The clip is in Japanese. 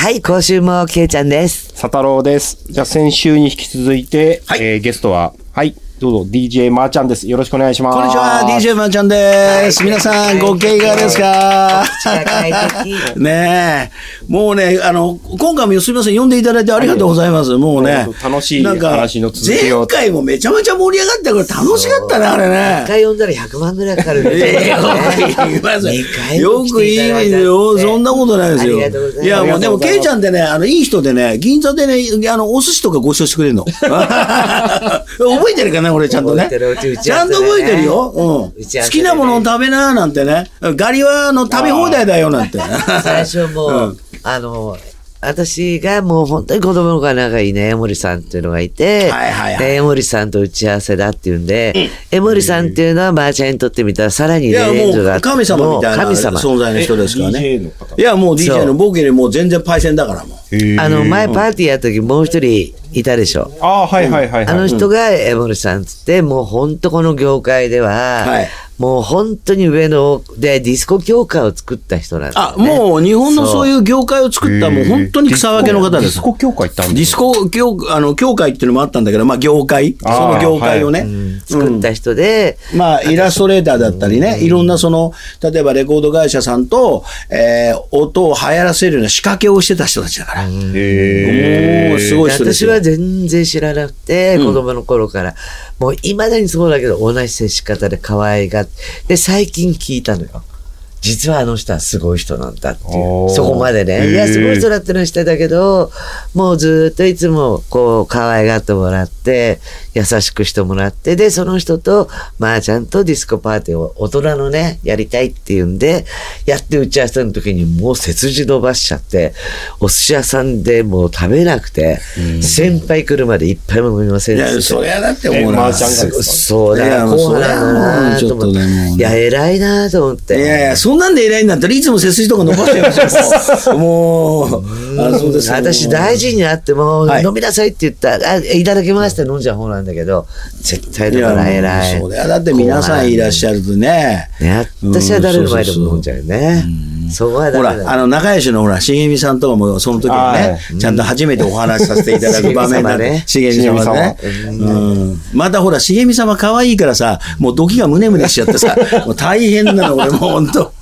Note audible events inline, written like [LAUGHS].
はい、今週もけいちゃんです。佐太郎です。じゃあ先週に引き続いて、はいえーゲストは、はい、どうぞ DJ まーちゃんです。よろしくお願いします。こんにちは、DJ まーちゃんです。皆さん、ご機嫌いかがですか？ねえ。もうね、あの、今回もすみません、呼んでいただいてありがとうございます。もうね。楽しいなんか話の続きを前回もめちゃめちゃ盛り上がって、これ楽しかったね、あれ一ね。回読んだら100万ぐらいかかるね。言います二回もよくいいでよ、そんなことないですよ。ありがとうございますいや、もうでも、ケイちゃんってね、あの、いい人でね、銀座でね、あの、お寿司とかご馳走してくれるの？[LAUGHS] [LAUGHS] 覚えてるかな、俺ちゃんとね覚えてるうちゃんと覚えてるよ。好きなものを食べな、なんてね。ガリは、あの、食べ放題だよ、なんて。最初もう、うんあの、私がもう本当に子供の頃仲いいね、江森さんっていうのがいて、はいはいはいで江森さんと打ち合わせだっていうんで、江森さんっていうのはマーチャンにとってみたらさらにレンジがもう、神様みたいな。存在の人ですからね。いや、もう DJ の僕よりもう全然パイセンだからもう。あの、前パーティーやった時もう一人いたでしょ。ああ、はいはいはい、はい。あの人が江森さんっつって、もう本当この業界では、はいもう本当に上のでディスコ協会を作った人なんだあ、よね。もう日本のそういう業界を作った、もう本当に草分けの方ですディス。コ協会行ったんディスコ業、あの、協会っていうのもあったんだけど、まあ、業界、その業界をね。作った人で、まあ、イラストレーターだったりね、いろんなその、例えばレコード会社さんと、えー音を流行らせるような仕掛けをしてた人たちだから。へもう、すごい人ですよ。私は全然知らなくて、子供の頃から、もう未だにそうだけど、同じ接し方で可愛がって、で、最近聞いたのよ。実はあの人はすごい人なんだっていう。そこまでへね。ーいや、すごい人だってのはしてたけど、もうずっといつもこう、可愛がってもらって、優しくしてもらって、で、その人と、まーちゃんとディスコパーティーを大人のね、やりたいっていうんで、やって打ち合わせの時にもう背筋伸ばしちゃって、お寿司屋さんでもう食べなくて、先輩来るまで一杯も飲みませんいや、でしたそりゃだってえもうな。まーちゃんがそうだ、いやもうなんだなと思っとねもうねいや、偉いなと思って。いやいや、そんなんで偉いんだったらいつも背筋とか伸ばしてましょう。もう、あ [LAUGHS] そうですか私大事になっても、はい飲みなさいって言ったら、あいただきますって飲んじゃう方なんだけど、絶対だから偉い。そうだよ。だって皆さんいらっしゃるとね。ね、私は誰の前でも飲んじゃうよね。そこはダほら。あの、仲良しのほら、茂美さんとかも、その時はねは、ちゃんと初めてお話しさせていただく場面だ [LAUGHS] ね。茂美様ね。うん。またほら、茂美様可愛いからさ、もう時がムネムネしちゃってさ、もう大変なの、俺もう本当。